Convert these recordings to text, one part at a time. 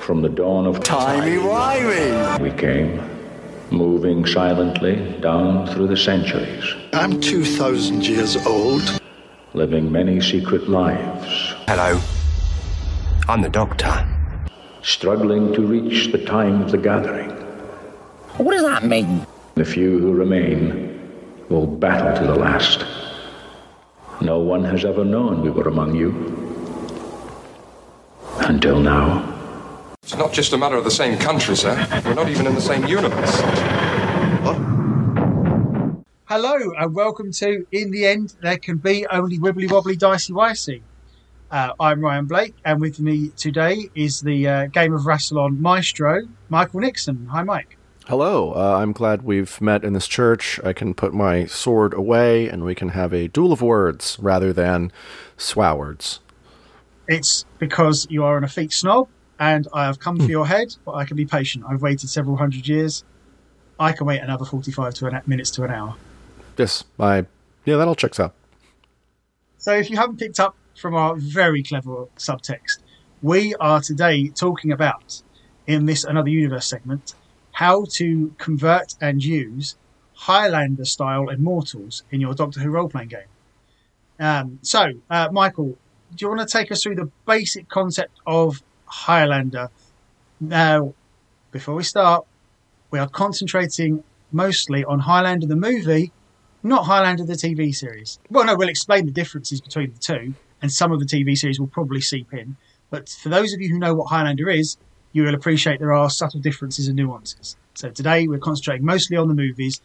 From the dawn of Timey-wimey! we came, moving silently down through the centuries, I'm 2,000 years old. living many secret lives, Hello. I'm the doctor. struggling to reach the time of the gathering. What does that mean? The few who remain will battle to the last. No one has ever known we were among you. Until now. It's not just a matter of the same country, sir. We're not even in the same universe. What? Hello and welcome to In the End There Can Be Only Wibbly Wobbly Dicey Wicey. Uh, I'm Ryan Blake and with me today is the uh, Game of Rassilon maestro, Michael Nixon. Hi, Mike. Hello, uh, I'm glad we've met in this church. I can put my sword away and we can have a duel of words rather than swowards. It's because you are an effete snob and I have come for your head, but I can be patient. I've waited several hundred years. I can wait another 45 to an, minutes to an hour. Yes, I. Yeah, that all checks out. So, if you haven't picked up from our very clever subtext, we are today talking about, in this Another Universe segment, how to convert and use Highlander style immortals in your Doctor Who role playing game. Um, so, uh, Michael, do you want to take us through the basic concept of Highlander? Now, before we start, we are concentrating mostly on Highlander the movie not Highlander the TV series. Well, no, we'll explain the differences between the two, and some of the TV series will probably seep in. But for those of you who know what Highlander is, you will appreciate there are subtle differences and nuances. So today we're concentrating mostly on the movies,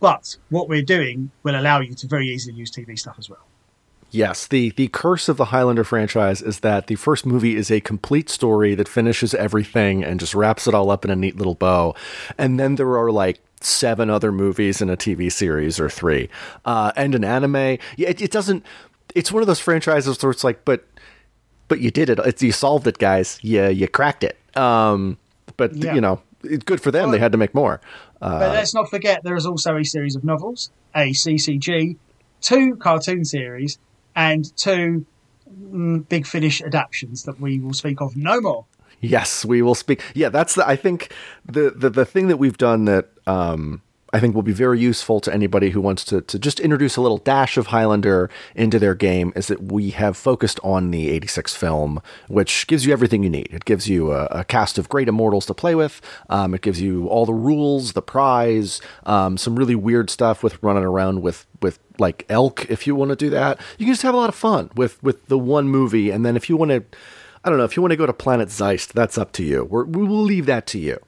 but what we're doing will allow you to very easily use TV stuff as well. Yes, the, the curse of the Highlander franchise is that the first movie is a complete story that finishes everything and just wraps it all up in a neat little bow. And then there are like seven other movies and a TV series or three, uh, and an anime. Yeah, it, it doesn't. It's one of those franchises where it's like, but, but you did it. It's, you solved it, guys. Yeah, you cracked it. Um, but Yeah. you know, it's good for them. they had to make more. Uh, But let's not forget there is also a series of novels, a CCG, two cartoon series, and two mm, Big Finish adaptations that we will speak of no more. Yes, we will speak. Yeah, that's the. I think the the, the thing that we've done that um, I think will be very useful to anybody who wants to to just introduce a little dash of Highlander into their game is that we have focused on the '86 film, which gives you everything you need. It gives you a, a cast of great immortals to play with. Um, it gives you all the rules, the prize, um, some really weird stuff with running around with with like elk. If you want to do that, you can just have a lot of fun with with the one movie, and then if you want to. I don't know if you want to go to Planet Zeist. That's up to you. We're, we will leave that to you.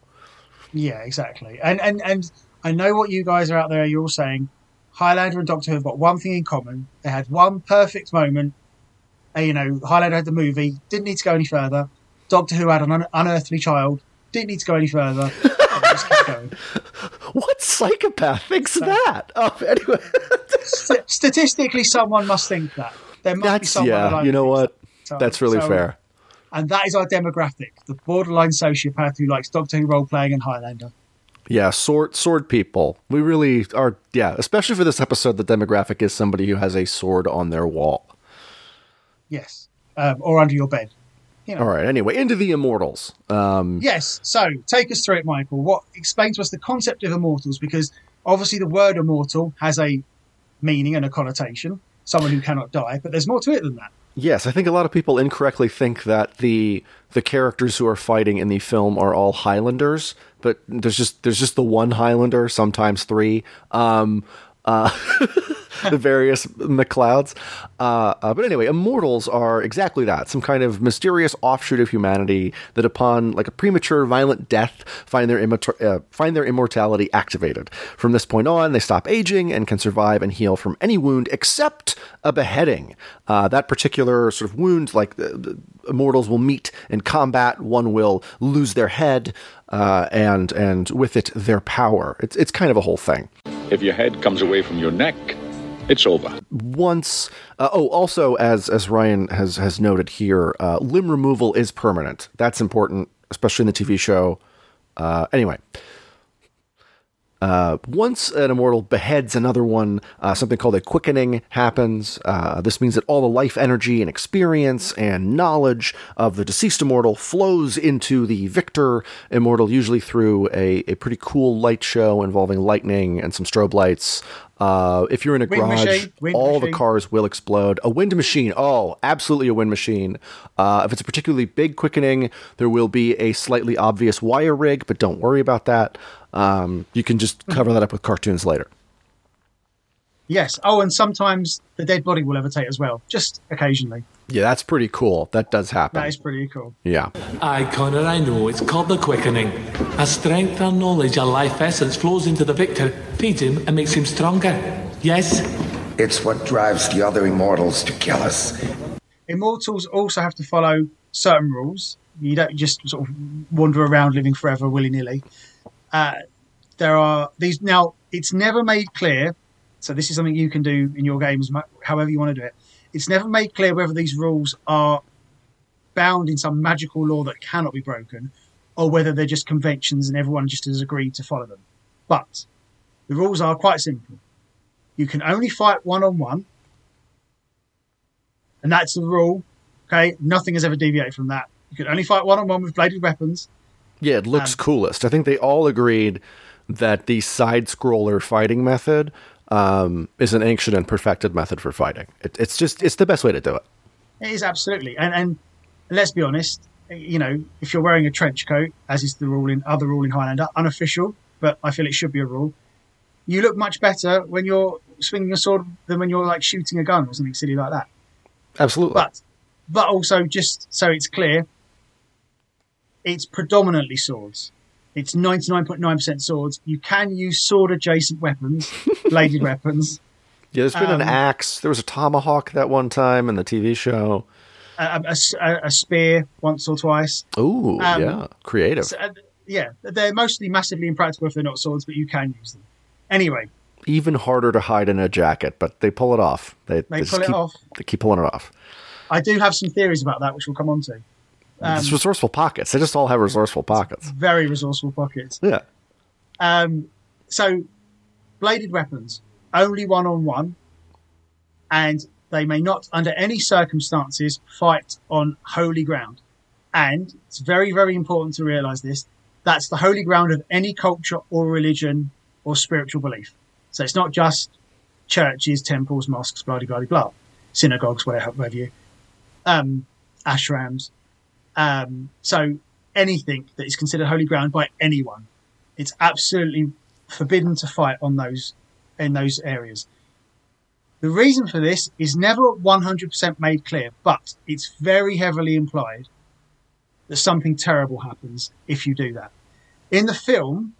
Yeah, exactly. And and and I know what you guys are out there. You're all saying Highlander and Doctor Who have got one thing in common. They had one perfect moment. Uh, you know, Highlander had the movie. Didn't need to go any further. Doctor Who had an un- unearthly child. Didn't need to go any further. And just kept going. What psychopath thinks that? Oh, anyway, St- statistically, someone must think that. There must be that's someone. yeah. You know what? that. So- That's really so- fair. And that is our demographic: the borderline sociopath who likes Doctor Who role playing and Highlander. Yeah, sword sword people. We really are. Yeah, especially for this episode, the demographic is somebody who has a sword on their wall. Yes, um, or under your bed. You know. All right. Anyway, into the immortals. Um, Yes. So take us through it, Michael. What explain to us the concept of immortals? Because obviously the word immortal has a meaning and a connotation. Someone who cannot die, but there's more to it than that. Yes, I think a lot of people incorrectly think that the the characters who are fighting in the film are all Highlanders, but there's just there's just the one Highlander, sometimes three. Um, uh, the various MacLeods. Uh, uh, but anyway, immortals are exactly that some kind of mysterious offshoot of humanity that, upon like a premature, violent death, find their, uh, find their immortality activated. From this point on, they stop aging and can survive and heal from any wound except a beheading. Uh, that particular sort of wound, like the, the immortals will meet in combat, one will lose their head. Uh, and and with it their power. It's it's kind of a whole thing. If your head comes away from your neck, it's over. once uh, oh also as as ryan has has noted here uh, limb removal is permanent that's important especially in the tv show uh, anyway Uh, once an immortal beheads another one, uh, something called a quickening happens. Uh, this means that all the life energy and experience and knowledge of the deceased immortal flows into the victor immortal, usually through a, a pretty cool light show involving lightning and some strobe lights. Uh, if you're in a Wind garage, machine, all the cars will explode. A wind machine. Oh, absolutely a wind machine. Uh, if it's a particularly big quickening, there will be a slightly obvious wire rig, but don't worry about that. Um, you can just cover that up with cartoons later. Yes. Oh, and sometimes the dead body will levitate as well, just occasionally. Yeah, that's pretty cool. That does happen. That is pretty cool. yeah. Aye, Connor, I know. It's called the quickening. A strength or knowledge a life essence flows into the victor, feeds him and makes him stronger. Yes? It's what drives the other immortals to kill us. Immortals also have to follow certain rules. You don't just sort of wander around living forever willy nilly. Uh, there are these now. It's never made clear. So this is something you can do in your games, however you want to do it. It's never made clear whether these rules are bound in some magical law that cannot be broken, or whether they're just conventions and everyone just has agreed to follow them. But the rules are quite simple. You can only fight one on one, and that's the rule. Okay, nothing has ever deviated from that. You can only fight one on one with bladed weapons. Yeah, it looks coolest. I think they all agreed that the side scroller fighting method um, is an ancient and perfected method for fighting. It, it's just it's the best way to do it. It is absolutely, and and let's be honest. You know, if you're wearing a trench coat, as is the rule in other rule in Highlander, unofficial, but I feel it should be a rule. You look much better when you're swinging a sword than when you're like shooting a gun or something silly like that. Absolutely. But but also just so it's clear, it's predominantly swords. It's 99.9% swords. You can use sword adjacent weapons, bladed weapons. yeah, there's been an um, axe. There was a tomahawk that one time in the TV show. A spear once or twice. Ooh, Um, yeah, creative. So, uh, yeah, they're mostly massively impractical if they're not swords, but you can use them. Anyway, Even harder to hide in a jacket, but they pull it off. They, They just pull it keep, off. They keep pulling it off. I do have some theories about that, which we'll come on to. Um, it's resourceful pockets. They just all have resourceful pockets. very resourceful pockets. Yeah. Um, so, bladed weapons, only one on one, and they may not, under any circumstances, fight on holy ground. And it's very, very important to realize this that's the holy ground of any culture or religion or spiritual belief. So, it's not just churches, temples, mosques, blah, blah, blah, blah, synagogues, whatever, whatever you, um, ashrams. Um, so, anything that is considered holy ground by anyone it's absolutely forbidden to fight on those in those areas. The reason for this is never 100% made clear, but it's very heavily implied that something terrible happens if you do that. In the film,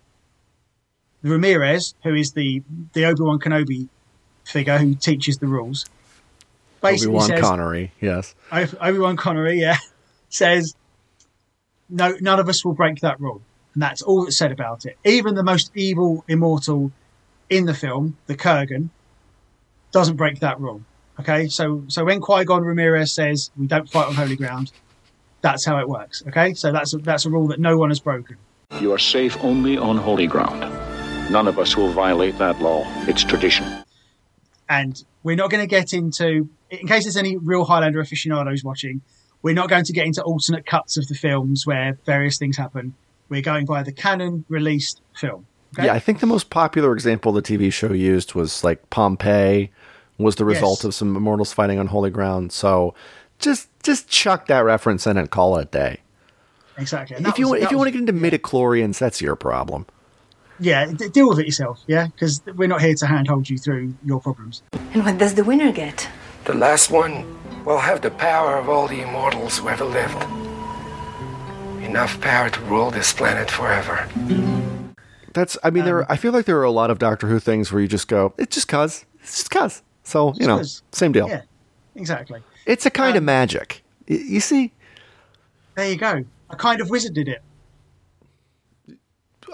Ramirez, who is the the Obi Wan Kenobi figure who teaches the rules, Obi basically Wan says Connery. Yes. Obi Wan Connery, yeah, says, "No, none of us will break that rule," and that's all that's said about it. Even the most evil immortal in the film, the Kurgan, doesn't break that rule. Okay, so so when Qui Gon Ramirez says we don't fight on holy ground, that's how it works. Okay, so that's a, that's a rule that no one has broken. You are safe only on holy ground. None of us will violate that law. It's tradition. and we're not going to get into in case there's any real highlander aficionados watching we're not going to get into alternate cuts of the films where various things happen we're going by the canon released film okay? Yeah, I think the most popular example the TV show used was like Pompeii was the result Yes. of some immortals fighting on holy ground. So just just chuck that reference in and call it a day. exactly And If you was- want, if you was- want to get into midichlorians, that's your problem. yeah d- deal with it yourself yeah because we're not here to handhold you through your problems And what does the winner get? The last one will have the power of all the immortals who ever lived. Enough power to rule this planet forever. That's I mean Um, there I feel like there are a lot of Doctor Who things where you just go, it's just cuz. It's just cuz. So, you know, 'cause. same deal. yeah exactly It's a kind of Um, magic. Y- You see, there you go a kind of wizard did it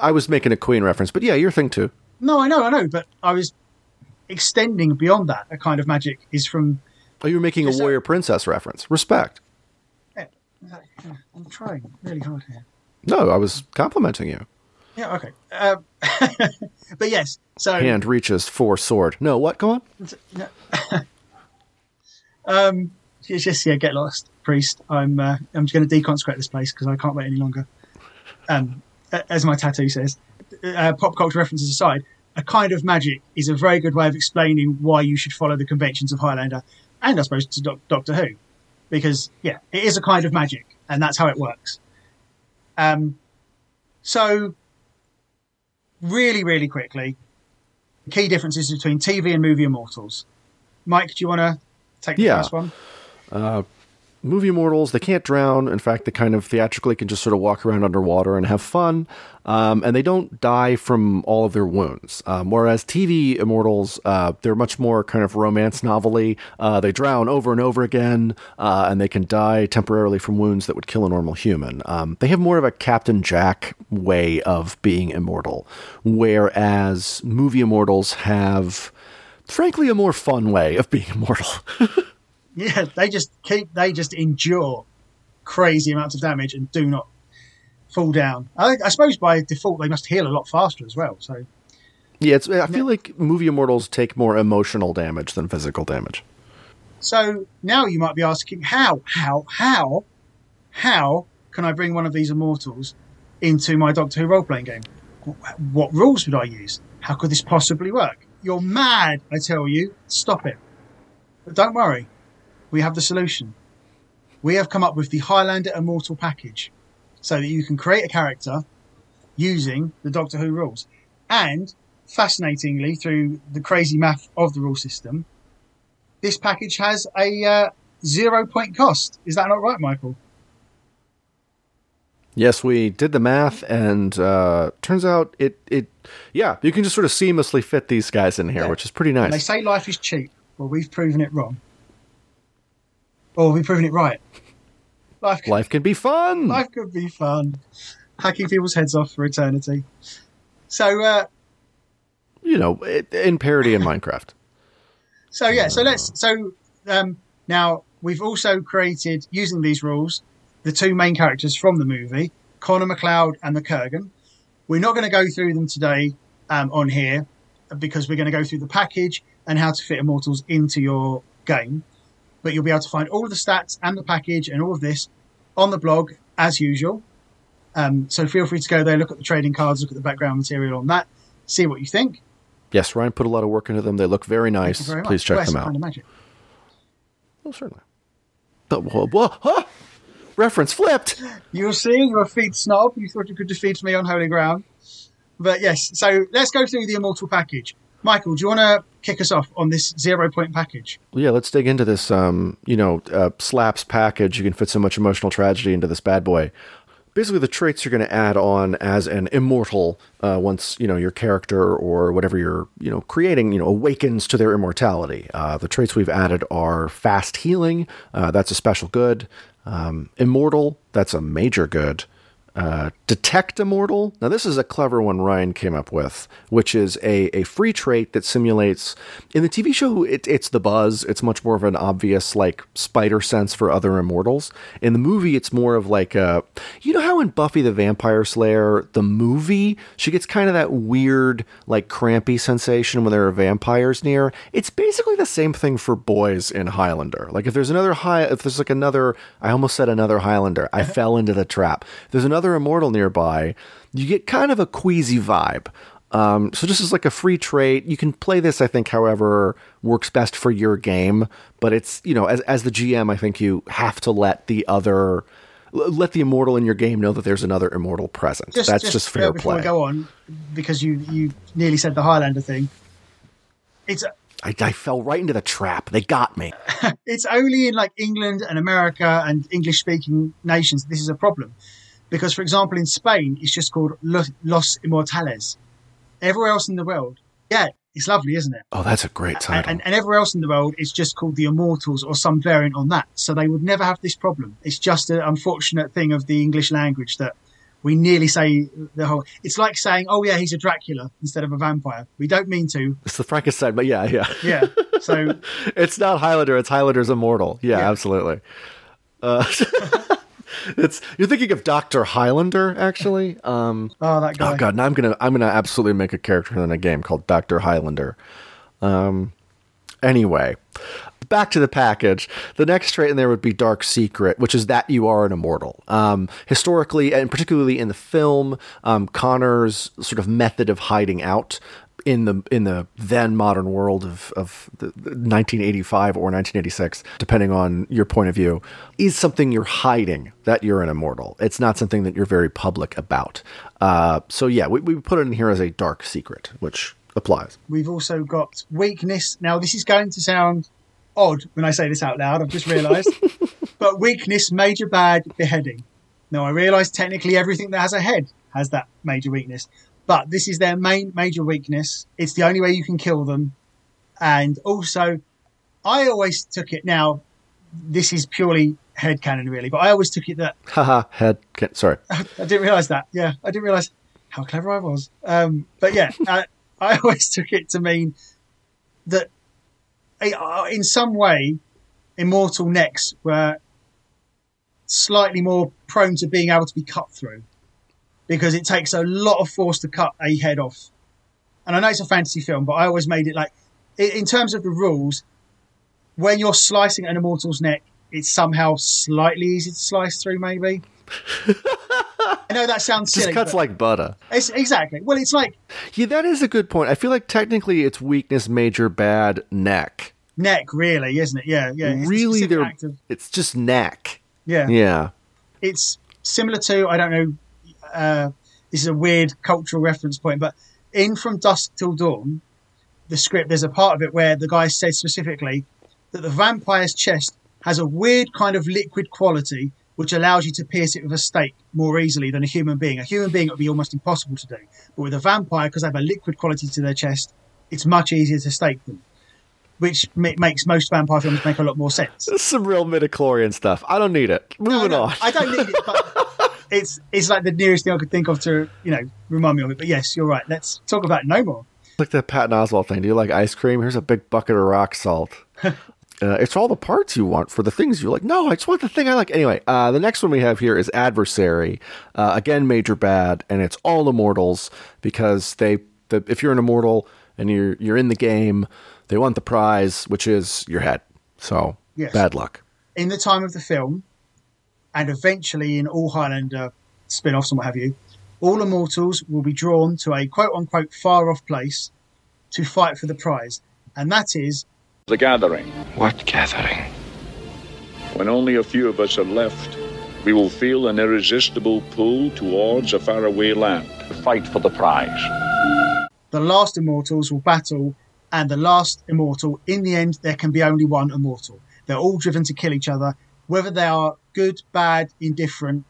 I was making a Queen reference, but yeah, your thing too. no i know i know but i was extending beyond that a kind of magic is from Oh, you were making a warrior princess reference. Respect. i'm trying really hard here No, I was complimenting you. Yeah, okay. Um, but yes, so Hand reaches for sword. No, what? Go on. um, it's just yeah, get lost, priest. I'm uh, I'm just going to deconsecrate this place because I can't wait any longer. Um, as my tattoo says, uh, pop culture references aside, a kind of magic is a very good way of explaining why you should follow the conventions of Highlander, and I suppose to Doc- Doctor Who, because yeah, it is a kind of magic, and that's how it works. Um, so really, really quickly, the key differences between TV and movie immortals. Mike, do you want to take the Yeah. first one? Uh, movie immortals, they can't drown. In fact, they kind of theatrically can just sort of walk around underwater and have fun. Um, and they don't die from all of their wounds. Um, whereas TV immortals, uh, they're much more kind of romance novelly. Uh, they drown over and over again, uh, and they can die temporarily from wounds that would kill a normal human. Um, they have more of a Captain Jack way of being immortal, whereas movie immortals have, frankly, a more fun way of being immortal. Yeah, they just keep, they just endure crazy amounts of damage and do not fall down. I, I suppose by default they must heal a lot faster as well. So Yeah, it's, I feel like movie immortals take more emotional damage than physical damage. So now you might be asking, how, how, how, how can I bring one of these immortals into my Doctor Who role playing game? What rules would I use? How could this possibly work? You're mad, I tell you. Stop it. But don't worry, we have the solution. We have come up with the Highlander Immortal package so that you can create a character using the Doctor Who rules. And fascinatingly, through the crazy math of the rule system, this package has a uh, zero point cost. Is that not right, Michael? Yes, we did the math, and uh, turns out it it yeah, you can just sort of seamlessly fit these guys in here, Yeah. which is pretty And they say life is cheap. Well, we've proven it wrong. Or we've proven it right. Life could, Life can be fun. life could be fun. Hacking people's heads off for eternity. So, uh, You know, in parody in Minecraft. so yeah. So let's. So um, now we've also created using these rules the two main characters from the movie, Connor MacLeod and the Kurgan. We're not going to go through them today um, on here because we're going to go through the package and how to fit Immortals into your game. But you'll be able to find all of the stats and the package and all of this on the blog as usual. Um, so feel free to go there, look at the trading cards, look at the background material on that, see what you think. Yes, Ryan put a lot of work into them. They look very nice. very much. Please check Well, them out. Kind of magic. Oh, certainly. But whoa, whoa, huh? Reference flipped. You're seeing your feet snob. You thought you could defeat me on holy ground. But yes, so let's go through the immortal package. Michael, do you want to kick us off on this zero point package? Yeah, let's dig into this. Um, you know, uh, slaps package. You can fit so much emotional tragedy into this bad boy. Basically, the traits you're going to add on as an immortal uh, once you know your character or whatever you're you know creating you know awakens to their immortality. Uh, the traits we've added are fast healing. Uh, that's a special good. Um, immortal. That's a major good. Uh, Detect Immortal. Now, this is a clever one Ryan came up with, which is a, a free trait that simulates. In the TV show, it, it's the buzz. It's much more of an obvious, like, spider sense for other immortals. In the movie, it's more of like a. You know how in Buffy the Vampire Slayer, the movie, she gets kind of that weird, like, crampy sensation when there are vampires near? It's basically the same thing for boys in Highlander. Like, if there's another high. If there's like another. I almost said another Highlander. I fell into the trap. If there's another immortal nearby, you get kind of a queasy vibe. Um, so this is like a free trait, you can play this. I think, however, works best for your game. But it's you know, as as the GM, I think you have to let the other, let the immortal in your game know that there's another immortal present. That's just, uh, fair before play. we go on, because you you nearly said the Highlander thing. It's I, I fell right into the trap. They got me. it's only in like England and America and English speaking nations this is a problem. Because, for example, in Spain, it's just called Los, Immortales. Everywhere else in the world, yeah, it's lovely, isn't it? Oh, that's a great title. and, and everywhere else in the world, it's just called the Immortals or some variant on that. So they would never have this problem. It's just an unfortunate thing of the English language that we nearly say the whole. It's like saying, "Oh yeah, he's a Dracula" instead of a vampire. We don't mean to. it's the Frankenstein, but yeah, yeah. Yeah. So it's not Highlander. It's Highlander's immortal. Yeah, Yeah. absolutely. Uh, it's you're thinking of Doctor Highlander, actually. Um, oh, that guy. Oh god, now I'm gonna I'm gonna absolutely make a character in a game called Doctor Highlander. Um, anyway, back to the package. The next trait in there would be Dark Secret, which is that you are an immortal. Um, historically, and particularly in the film, um, Connor's sort of method of hiding out in the in the then modern world of of 1985 or 1986, depending on your point of view, is something you're hiding that you're an immortal. It's not something that you're very public about. Uh, so yeah, we, we put it in here as a dark secret, which applies. We've also got weakness. Now this is going to sound odd when I say this out loud. I've just realised, but weakness, major bad, beheading. Now I realise technically everything that has a head has that major weakness, but this is their main major weakness. It's the only way you can kill them. And also, I always took it now, this is purely head canon really, but I always took it that. Haha, head. Sorry. I didn't realize that. Yeah, I didn't realize how clever I was. Um, but yeah, I, I always took it to mean that uh, in some way, immortal necks were slightly more prone to being able to be cut through because it takes a lot of force to cut a head off. And I know it's a fantasy film, but I always made it like, in terms of the rules, when you're slicing an immortal's neck, it's somehow slightly easy to slice through, maybe. I know that sounds silly. Just cuts like butter. It's exactly. Well, it's like. Yeah, that is a good point. I feel like technically it's weakness, major, bad, neck. Neck, really, isn't it? Yeah, yeah. It's really, they're. It's just neck. Yeah. Yeah. It's similar to I don't know uh, this is a weird cultural reference point, but in From Dusk Till Dawn, the script, there's a part of it where the guy says specifically that the vampire's chest has a weird kind of liquid quality which allows you to pierce it with a stake more easily than a human being. A human being it would be almost impossible to do. But with a vampire, because they have a liquid quality to their chest, it's much easier to stake them. Which makes most vampire films make a lot more sense. Is some real midichlorian stuff. I don't need it. Moving no, no, on. I don't need it, but it's it's like the nearest thing I could think of to you know remind me of it. But yes, you're right. Let's talk about no more. Like that Patton Oswalt thing. Do you like ice cream? Here's a big bucket of rock salt. uh, it's all the parts you want for the things you like. No, I just want the thing I like. Anyway, uh, the next one we have here is Adversary. Uh, again, major bad, and it's all immortals because they. The, if you're an immortal and you're you're in the game, they want the prize, which is your head. So yes. bad luck. In the time of the film, and eventually in all Highlander spin offs and what have you, all immortals will be drawn to a quote unquote far off place to fight for the prize. And that is the gathering. What gathering? When only a few of us are left, we will feel an irresistible pull towards a faraway land to fight for the prize. The last immortals will battle, and the last immortal, in the end, there can be only one immortal. They're all driven to kill each other, whether they are good, bad, indifferent,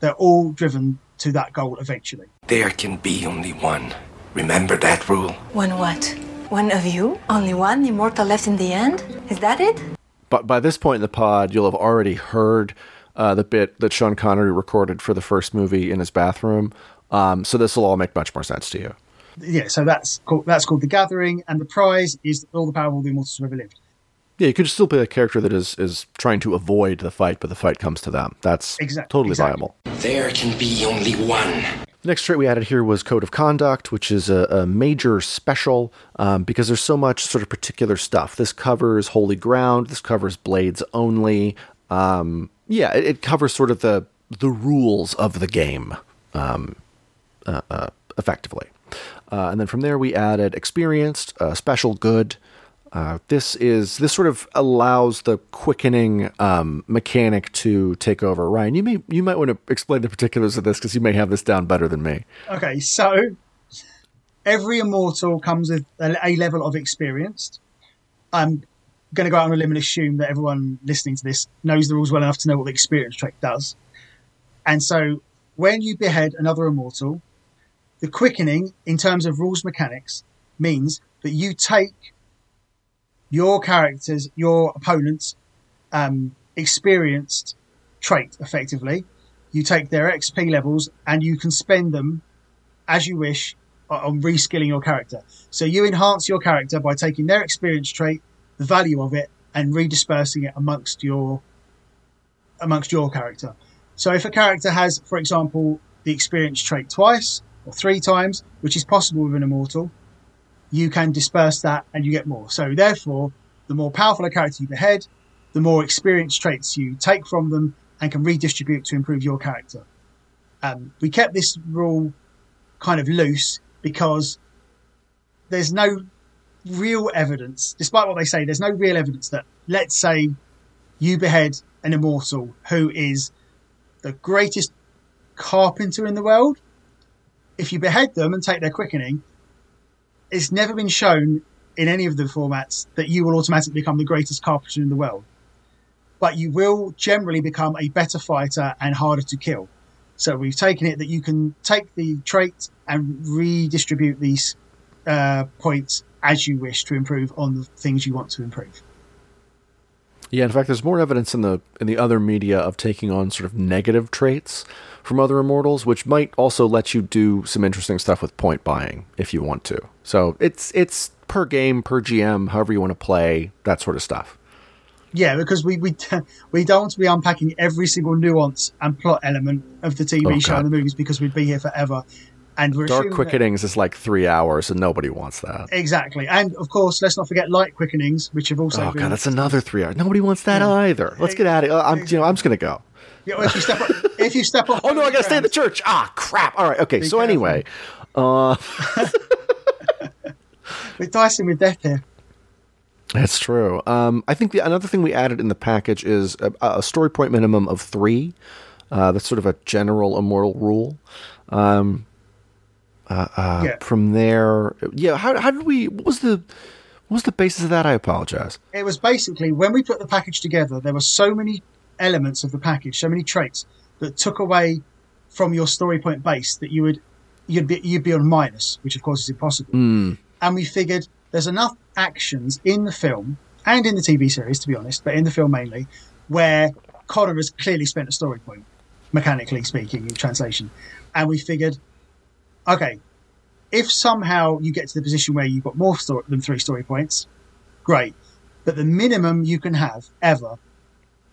they're all driven to that goal eventually. There can be only one. Remember that rule. One what? One of you? Only one immortal left in the end? Is that it? But by this point in the pod, you'll have already heard uh, the bit that Sean Connery recorded for the first movie in his bathroom. Um, so this will all make much more sense to you. Yeah, so that's called, that's called the Gathering, and the prize is all the power of all the immortals who ever lived. Yeah, you could still be a character that is is trying to avoid the fight, but the fight comes to them. That's exactly, totally exactly. viable. There can be only one. The next trait we added here was Code of Conduct, which is a, a major special um, because there's so much sort of particular stuff. This covers Holy Ground. This covers Blades only. Um, yeah, it, it, covers sort of the the rules of the game, um, uh, uh, effectively. Uh, and then from there we added Experienced, uh, Special Good, uh, this is this sort of allows the quickening um, mechanic to take over. Ryan, you may you might want to explain the particulars of this because you may have this down better than me. Okay, so every immortal comes with a, level of experience. I'm going to go out on a limb and assume that everyone listening to this knows the rules well enough to know what the experience trait does. And so, when you behead another immortal, the quickening in terms of rules mechanics means that you take your characters, your opponents, um, experienced trait effectively. You take their XP levels and you can spend them as you wish on reskilling your character. So you enhance your character by taking their experience trait, the value of it, and redispersing it amongst your amongst your character. So if a character has, for example, the experience trait twice or three times, which is possible with an immortal, you can disperse that and you get more. So therefore, the more powerful a character you behead, the more experience traits you take from them and can redistribute to improve your character. Um, we kept this rule kind of loose because there's no real evidence, despite what they say, there's no real evidence that, let's say, you behead an immortal who is the greatest carpenter in the world. If you behead them and take their quickening, it's never been shown in any of the formats that you will automatically become the greatest carpenter in the world. But you will generally become a better fighter and harder to kill. So we've taken it that you can take the trait and redistribute these uh, points as you wish to improve on the things you want to improve. Yeah, in fact, there's more evidence in the in the other media of taking on sort of negative traits from other immortals, which might also let you do some interesting stuff with point buying if you want to. So it's it's per game, per GM, however you want to play, that sort of stuff. Yeah, because we we we don't want to be unpacking every single nuance and plot element of the TV Oh, show and the movies because we'd be here forever. And we're Dark quickenings is like three hours, and nobody wants that. Exactly, and of course, let's not forget light quickenings, which have also Oh been. god, that's another three hours. Nobody wants that either. Let's get out of. I'm, you know, I'm just gonna go. Yeah, well, if you step up, if you step off. Oh no, I gotta stay in the church. Ah, crap. All right, okay. So careful. anyway, uh, We're dicing with death here. That's true. Um, I think the another thing we added in the package is a, a story point minimum of three. Uh, that's sort of a general immortal rule. Um, uh, uh, Yeah. From there, yeah. How, how did we? What was the what was the basis of that? I apologize. It was basically when we put the package together, there were so many elements of the package, so many traits that took away from your story point base that you would you'd be you'd be on minus, which of course is impossible. Mm. And we figured there's enough actions in the film and in the TV series, to be honest, but in the film mainly, where Connor has clearly spent a story point, mechanically speaking, in translation. And we figured, okay, if somehow you get to the position where you've got more story, than three story points, great. But the minimum you can have ever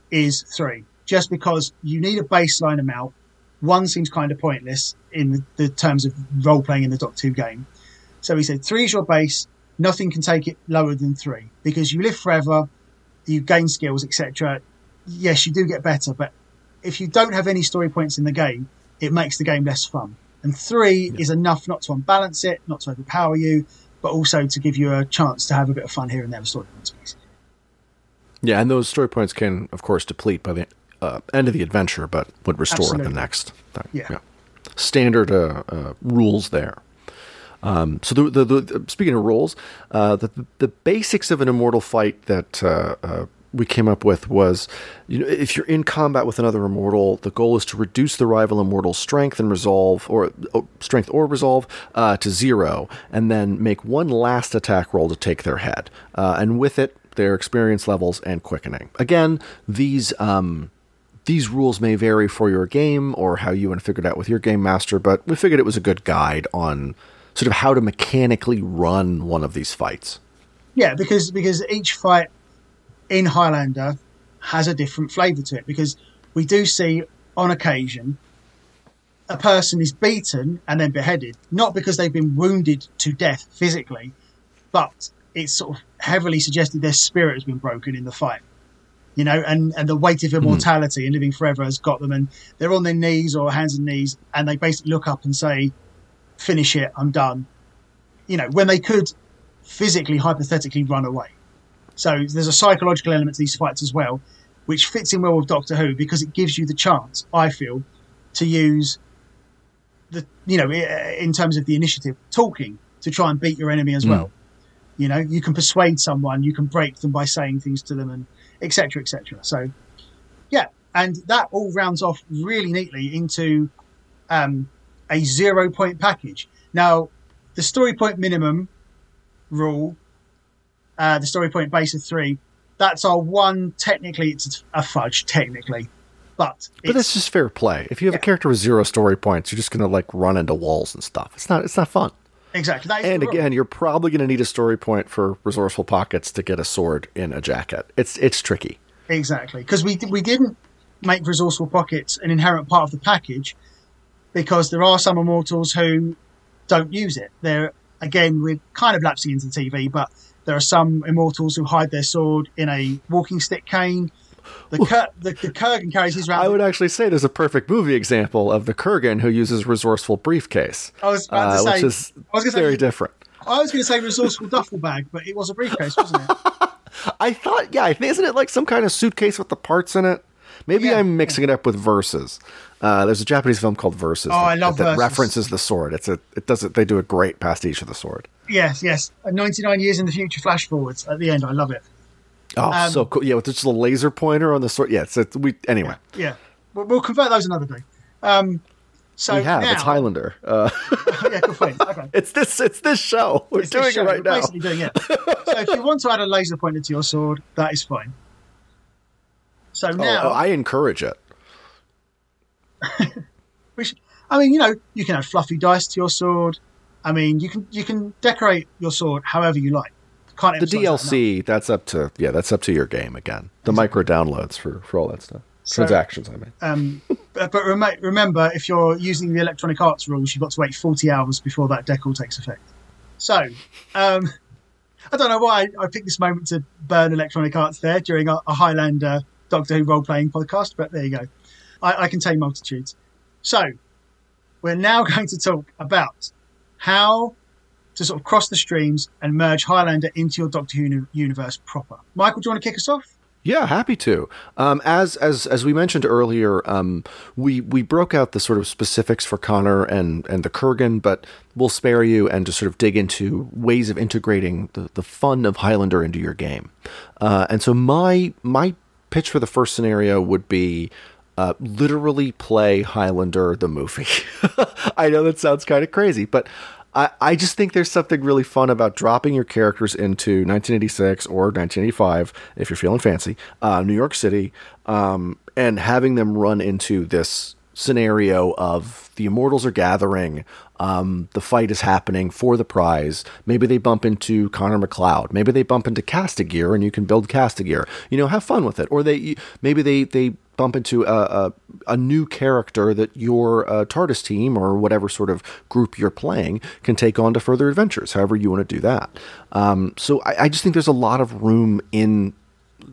is three, just because you need a baseline amount. One seems kind of pointless in the, terms of role playing in the Doc 2 game. So he said three is your base. Nothing can take it lower than three because you live forever, you gain skills, etc. Yes, you do get better, but if you don't have any story points in the game, it makes the game less fun. And three is enough not to unbalance it, not to overpower you, but also to give you a chance to have a bit of fun here and there with story points. basically. Yeah, and those story points can, of course, deplete by the uh, end of the adventure, but would restore at the next. thing. Yeah. Standard uh, uh, rules there. Um, so the, the, the speaking of rules, uh, the the basics of an immortal fight that uh, uh, we came up with was, you know, if you're in combat with another immortal, the goal is to reduce the rival immortal's strength and resolve, or oh, strength or resolve, uh, to zero, and then make one last attack roll to take their head, uh, and with it, their experience levels and quickening. Again, these. Um, these rules may vary for your game or how you want to figure it out with your game master, but we figured it was a good guide on sort of how to mechanically run one of these fights. Yeah, because because each fight in Highlander has a different flavour to it. Because we do see on occasion a person is beaten and then beheaded, not because they've been wounded to death physically, but it's sort of heavily suggested their spirit has been broken in the fight. You know, and, and the weight of hmm. immortality and living forever has got them, and they're on their knees or hands and knees, and they basically look up and say, "Finish it, I'm done." You know, when they could physically, hypothetically run away. So there's a psychological element to these fights as well, which fits in well with Doctor Who because it gives you the chance, I feel, to use the you know in terms of the initiative talking to try and beat your enemy as Mm. well. You know, you can persuade someone, you can break them by saying things to them, and etc. etc. So yeah, and that all rounds off really neatly into um, a zero point package. Now, the story point minimum rule, uh, the story point base of three, that's our one. Technically, it's a fudge, technically, but But it's just fair play. If you have a character with zero story points, you're just going to like run into walls and stuff. It's not. It's not fun. exactly. And again, you're probably going to need a story point for resourceful pockets to get a sword in a jacket. It's it's tricky. Exactly, because we we didn't make resourceful pockets an inherent part of the package because there are some immortals who don't use it. There, again, we're kind of lapsing into TV, but there are some immortals who hide their sword in a walking stick cane. The, Kur- the, the Kurgan carries his around. I would actually say there's a perfect movie example of the Kurgan who uses resourceful briefcase. I was about to uh, say- which is I was gonna say- very different. I was going to say resourceful duffel bag, but it was a briefcase, wasn't it? I thought, yeah, I think isn't it like some kind of suitcase with the parts in it? Maybe Yeah, I'm mixing it up with Versus. Uh, there's a Japanese film called Versus. Oh, that, I love that Versus. references the sword. It's a it does it. They do a great pastiche of the sword. Yes, yes. Uh, 99 years in the future, flash forwards at the end. I love it. Oh, Um, so cool! Yeah, with just a laser pointer on the sword. Yeah, so it's we anyway. Yeah. We'll, we'll convert those another day. Um, so we have now, it's Highlander. Uh, yeah, good point. Okay. it's this it's this show. We're It's doing show. it right We're now. Basically doing it. so if you want to add a laser pointer to your sword, that is fine. So Oh, now, oh, I encourage it. should, I mean, you know, you can add fluffy dice to your sword. I mean, you can you can decorate your sword however you like. Can't The emphasize that. DLC that's up to yeah that's up to your game again. The micro downloads for for all that stuff. So- Transactions, I mean. Um, but but rem- remember, if you're using the Electronic Arts rules, you've got to wait 40 hours before that decal takes effect. So, um, I don't know why I picked this moment to burn Electronic Arts there during a, a Highlander Doctor Who role playing podcast, but there you go. I, I contain multitudes. So, we're now going to talk about how to sort of cross the streams and merge Highlander into your Doctor Who universe proper. Michael, do you want to kick us off? Yeah, happy to. Um, as as as we mentioned earlier, um, we we broke out the sort of specifics for Connor and and the Kurgan, but we'll spare you and just sort of dig into ways of integrating the the fun of Highlander into your game. Uh, and so my my pitch for the first scenario would be. Uh, literally play Highlander the movie. I know that sounds kind of crazy, but I, I just think there's something really fun about dropping your characters into 1986 or 1985, if you're feeling fancy, uh, New York City, um, and having them run into this scenario of the immortals are gathering, um, the fight is happening for the prize. Maybe they bump into Connor MacLeod. Maybe they bump into Kastagir, and you can build Kastagir. You know, have fun with it. Or they maybe they they bump into a, a, a new character that your uh, TARDIS team or whatever sort of group you're playing can take on to further adventures, however you want to do that. Um, so I, I just think there's a lot of room in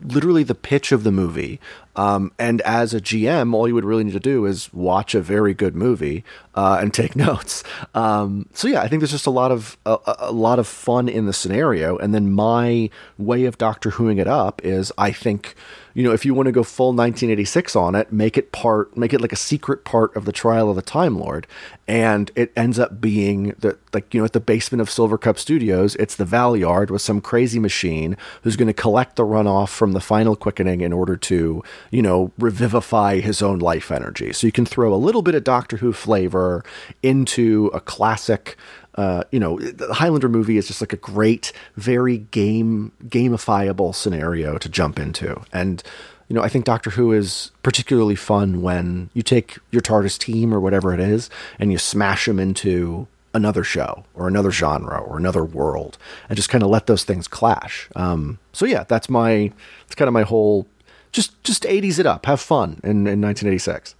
literally the pitch of the movie. Um, and as a GM, all you would really need to do is watch a very good movie uh, and take notes. Um, so yeah, I think there's just a lot of a, a lot of fun in the scenario. And then my way of Doctor Whoing it up is, I think, you know, if you want to go full 1986 on it, make it part, make it like a secret part of the trial of the Time Lord, and it ends up being the like you know at the basement of Silvercup Studios, it's the Valeyard with some crazy machine who's going to collect the runoff from the final quickening in order to you know revivify his own life energy. So you can throw a little bit of Doctor Who flavor into a classic uh, you know, the Highlander movie is just like a great, very game gamifiable scenario to jump into, and you know, I think Doctor Who is particularly fun when you take your TARDIS team or whatever it is, and you smash them into another show or another genre or another world, and just kind of let those things clash. Um, so yeah, that's my, it's kind of my whole, just just 80s it up, have fun in, in 1986.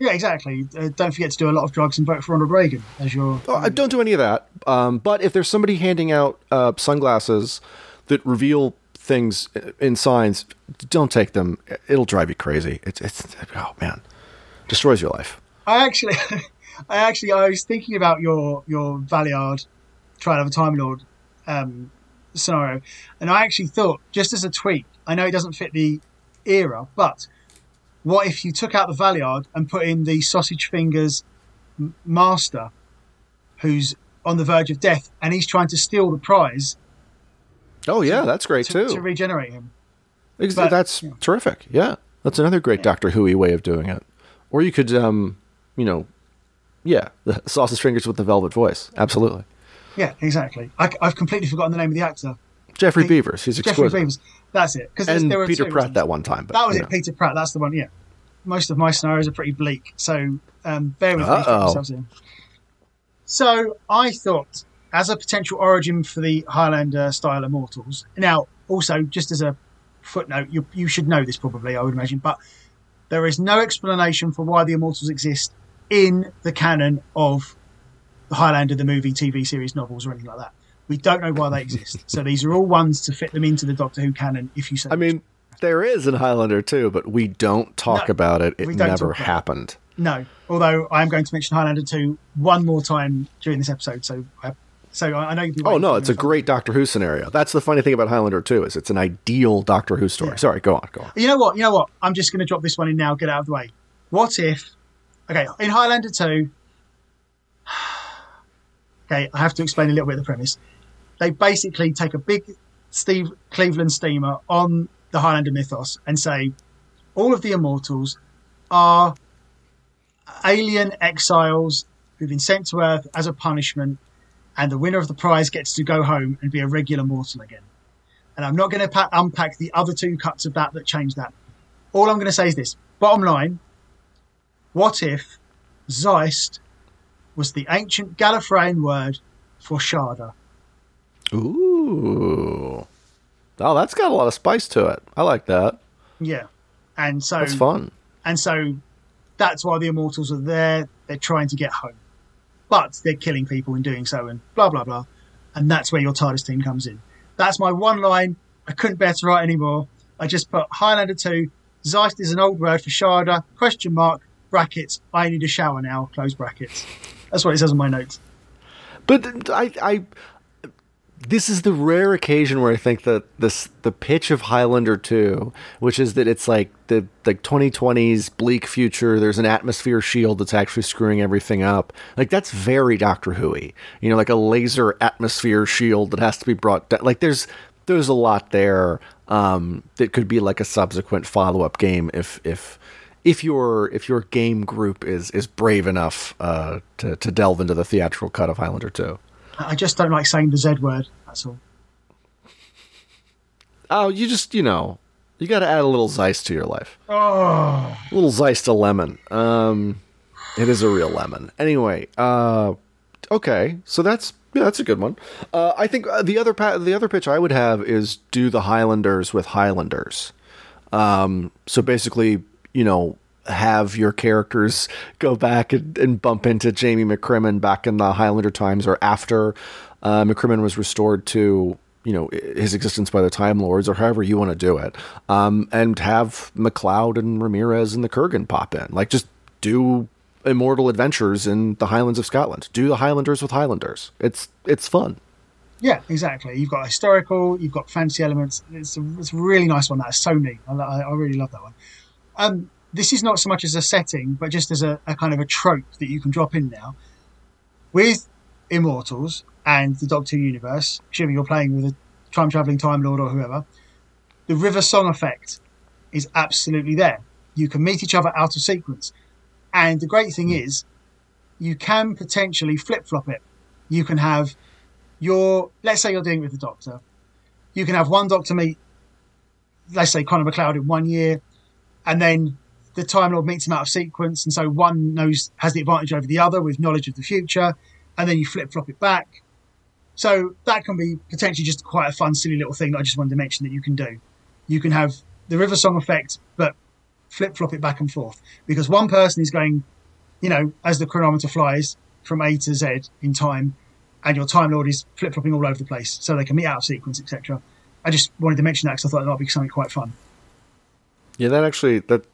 Yeah, exactly. Uh, don't forget to do a lot of drugs and vote for Ronald Reagan as your. Oh, I don't do any of that. Um, but if there's somebody handing out uh, sunglasses that reveal things in signs, don't take them. It'll drive you crazy. It's it's oh man, destroys your life. I actually, I actually, I was thinking about your your Valeyard trial of a Time Lord um, scenario, and I actually thought, just as a tweak, I know it doesn't fit the era, but what if you took out the Valeyard and put in the sausage fingers master, who's on the verge of death, and he's trying to steal the prize Oh yeah, that's great to, too. to regenerate him. Ex- but- that's terrific. Yeah, that's another great Doctor Who way of doing it. Or you could, um, you know, yeah, the sausage fingers with the velvet voice. Absolutely. Yeah, exactly. I, have completely forgotten the name of the actor. Geoffrey He- Beevers. He's Geoffrey. Beevers. That's it. Because and there Peter Pratt that one time. But, That was it, know. Peter Pratt. That's the one. Yeah, most of my scenarios are pretty bleak, so um, bear with me. Uh-oh. Yourselves in. So I thought, as a potential origin for the Highlander style Immortals. Now, also just as a footnote, you you should know this probably, I would imagine, but There is no explanation for why the Immortals exist in the canon of the Highlander, the movie, TV series, novels, or anything like that. We don't know why they exist. so these are all ones to fit them into the Doctor Who canon. If you say, I mean, there is in Highlander too, but we don't talk No, about it. It never about it. happened. no. Although I am going to mention Highlander two one more time during this episode. So, I, so I know. Oh no, it's a great Doctor Who scenario. That's the funny thing about Highlander 2 is it's an ideal Doctor Who story. Yeah. Sorry, go on, go on. You know what? You know what? I'm just going to drop this one in now. Get out of the way. What if? Okay, in Highlander two. Okay, I have to explain a little bit of the premise. They basically take a big Steve Cleveland steamer on the Highlander mythos and say all of the immortals are alien exiles who've been sent to Earth as a punishment, and the winner of the prize gets to go home and be a regular mortal again. And I'm not going to pa- unpack the other two cuts of that that change that. All I'm going to say is this: bottom line, what if Zeist was the ancient Gallifreyan word for Shada? Ooh. Oh, that's got a lot of spice to it. I like that. Yeah, and so That's fun. and so that's why the immortals are there. They're trying to get home, but they're killing people in doing so, and blah blah blah. And that's where your TARDIS team comes in. That's my one line. I couldn't bear to write anymore. I just put Highlander two. Zeist is an old word for Shada. Question mark brackets. I need a shower now. Close brackets. That's what it says on my notes. But I, I, this is the rare occasion where I think that this the pitch of Highlander 2, which is that it's like the like 2020s bleak future. There's an atmosphere shield that's actually screwing everything up. Like that's very Doctor Who-y. You know, like a laser atmosphere shield that has to be brought down. Like there's there's a lot there um, that could be like a subsequent follow up game if if if your if your game group is is brave enough uh, to to delve into the theatrical cut of Highlander 2. I just don't like saying the Z word. That's all. Oh, you just you know you got to add a little Zeist to your life. Oh, A little Zeist a lemon. Um, it is a real lemon. Anyway, uh, okay, so that's yeah, that's a good one. Uh, I think uh, the other pa- the other pitch I would have is do the Highlanders with Highlanders. Um, so basically, you know, have your characters go back and, and bump into Jamie McCrimmon back in the Highlander times or after uh, McCrimmon was restored to you know his existence by the Time Lords or however you want to do it, um, and have MacLeod and Ramirez and the Kurgan pop in. Like just do immortal adventures in the Highlands of Scotland. Do the Highlanders with Highlanders. It's it's fun. yeah, exactly. You've got historical, you've got fancy elements. It's a, it's a really nice one. That's so neat. I, I, I really love that one. Um, this is not so much as a setting, but just as a, a kind of a trope that you can drop in now. With Immortals and the Doctor universe, assuming you're playing with a time traveling Time Lord or whoever, the River Song effect is absolutely there. You can meet each other out of sequence. And the great thing is, you can potentially flip flop it. You can have your, let's say you're doing it with the Doctor, you can have one Doctor meet, let's say Connor MacLeod in one year, and then the Time Lord meets him out of sequence, and so one knows has the advantage over the other with knowledge of the future, and then you flip flop it back. So that can be potentially just quite a fun, silly little thing that I just wanted to mention that you can do. You can have the River Song effect, but flip flop it back and forth because one person is going, you know, as the chronometer flies from A to Z in time, and your Time Lord is flip flopping all over the place, so they can meet out of sequence, etc. I just wanted to mention that because I thought that might be something quite fun. Yeah, that actually that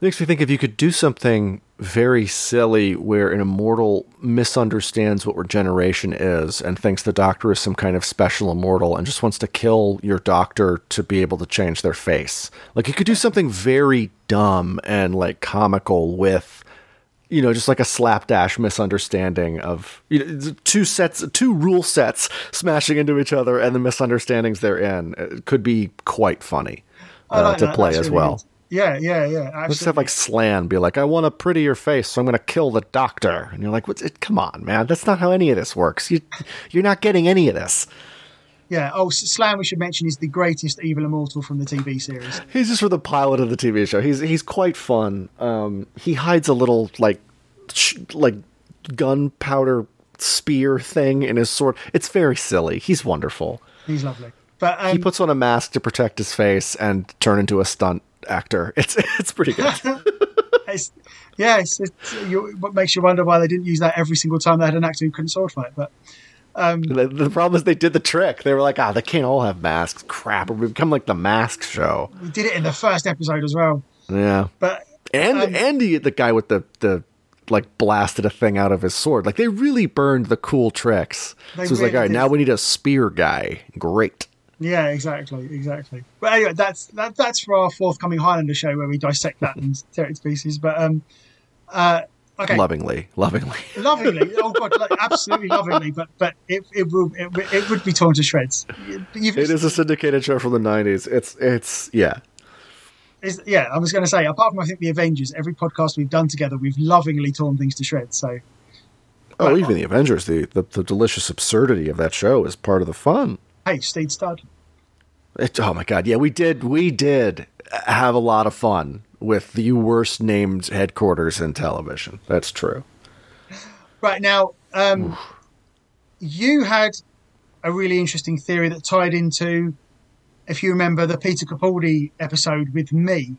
makes me think if you could do something very silly where an immortal misunderstands what regeneration is and thinks the doctor is some kind of special immortal and just wants to kill your doctor to be able to change their face. Like you could do something very dumb and like comical with you know, just like a slapdash misunderstanding of you know, two sets, two rule sets smashing into each other, and the misunderstandings therein it could be quite funny I uh, to play as well. good. Yeah, yeah, yeah. Let's have like Slan be like, "I want a prettier face, so I'm going to kill the doctor," and you're like, "What's it? Come on, man, that's not how any of this works. You, you're not getting any of this." Yeah. Oh, S- Slan, we should mention, is the greatest evil immortal from the TV series. He's just for the pilot of the TV show. He's he's quite fun. Um, he hides a little like sh- like gunpowder spear thing in his sword. It's very silly. He's wonderful. He's lovely. But um, he puts on a mask to protect his face and turn into a stunt actor. It's it's pretty good. it's, yeah, it's, it's you, what makes you wonder why they didn't use that every single time they had an actor who couldn't sword fight. But um, the, the problem is they did the trick. They were like, ah, they can't all have masks. Crap, we become like the mask show. we did it in the first episode as well. Yeah, But and Um, Andy, the guy with the the like blasted a thing out of his sword. Like they really burned the cool tricks. So it's like, really all right, did. now we need a spear guy. Great. Yeah, exactly, exactly. But anyway, that's that, that's for our forthcoming Highlander show where we dissect that and tear it to pieces. But um, uh, okay, Lovingly, lovingly. lovingly. Oh god, like, absolutely lovingly. But but it it will it, it would be torn to shreds. You've, It is a syndicated show from the '90s. It's it's yeah. is, yeah, I was going to say, apart from I think the Avengers, every podcast we've done together, we've lovingly torn things to shreds. So Oh, even the Avengers, the, the the delicious absurdity of that show is part of the fun. Hey, Steed Stud. It, oh my god, yeah, we did we did have a lot of fun with the worst named headquarters in television. That's true. Right now, um, you had a really interesting theory that tied into, if you remember, the Peter Capaldi episode with me.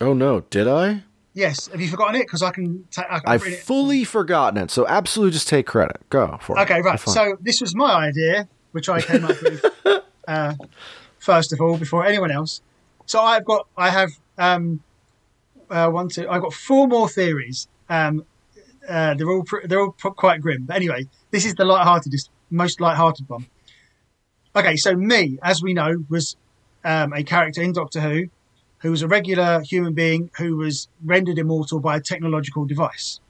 Oh no, did I? Yes, have you forgotten it? Because I can. Ta- I can I've read it. fully forgotten it. So absolutely, just take credit. Go for it. Okay, right. So this was my idea, which I came up with uh, first of all before anyone else. So I've got, I have um, uh, one, two. I've got four more theories. Um, uh, they're all pr- they're all pr- quite grim. But anyway, this is the light-heartedest, most light-hearted one. Okay, so Me, as we know, was um, a character in Doctor Who, who was a regular human being who was rendered immortal by a technological device.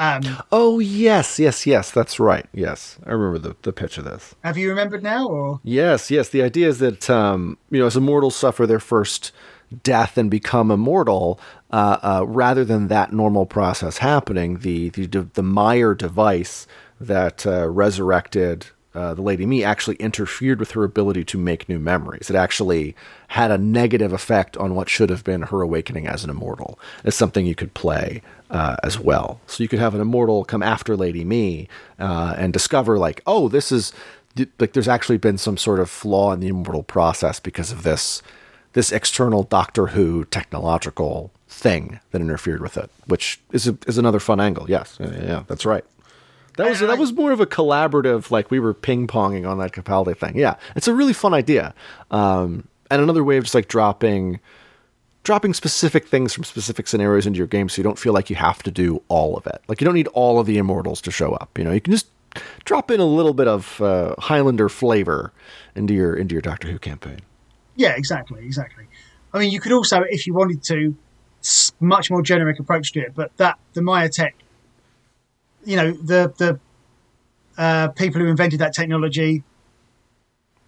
Um, oh yes, yes, yes. That's right. Yes, I remember the the pitch of this. have you remembered now, or Yes, yes. The idea is that um, you know, as immortals suffer their first death and become immortal, uh, uh, rather than that normal process happening, the the the Mire device that uh, resurrected uh, the Lady Me actually interfered with her ability to make new memories. It actually had a negative effect on what should have been her awakening as an immortal. It's something you could play uh, as well. So you could have an immortal come after Lady Me uh, and discover, like, oh, this is like there's actually been some sort of flaw in the immortal process because of this this external Doctor Who technological thing that interfered with it, which is a, is another fun angle. Yes, yeah, that's right. That was that was more of a collaborative, like we were ping ponging on that Capaldi thing. Yeah, it's a really fun idea, um, and another way of just like dropping dropping specific things from specific scenarios into your game, so you don't feel like you have to do all of it. Like you don't need all of the immortals to show up. You know, you can just drop in a little bit of uh, Highlander flavor into your into your Doctor Who campaign. yeah, exactly, exactly. I mean, you could also, if you wanted to, much more generic approach to it. But that the Mire tech, you know, the the uh, people who invented that technology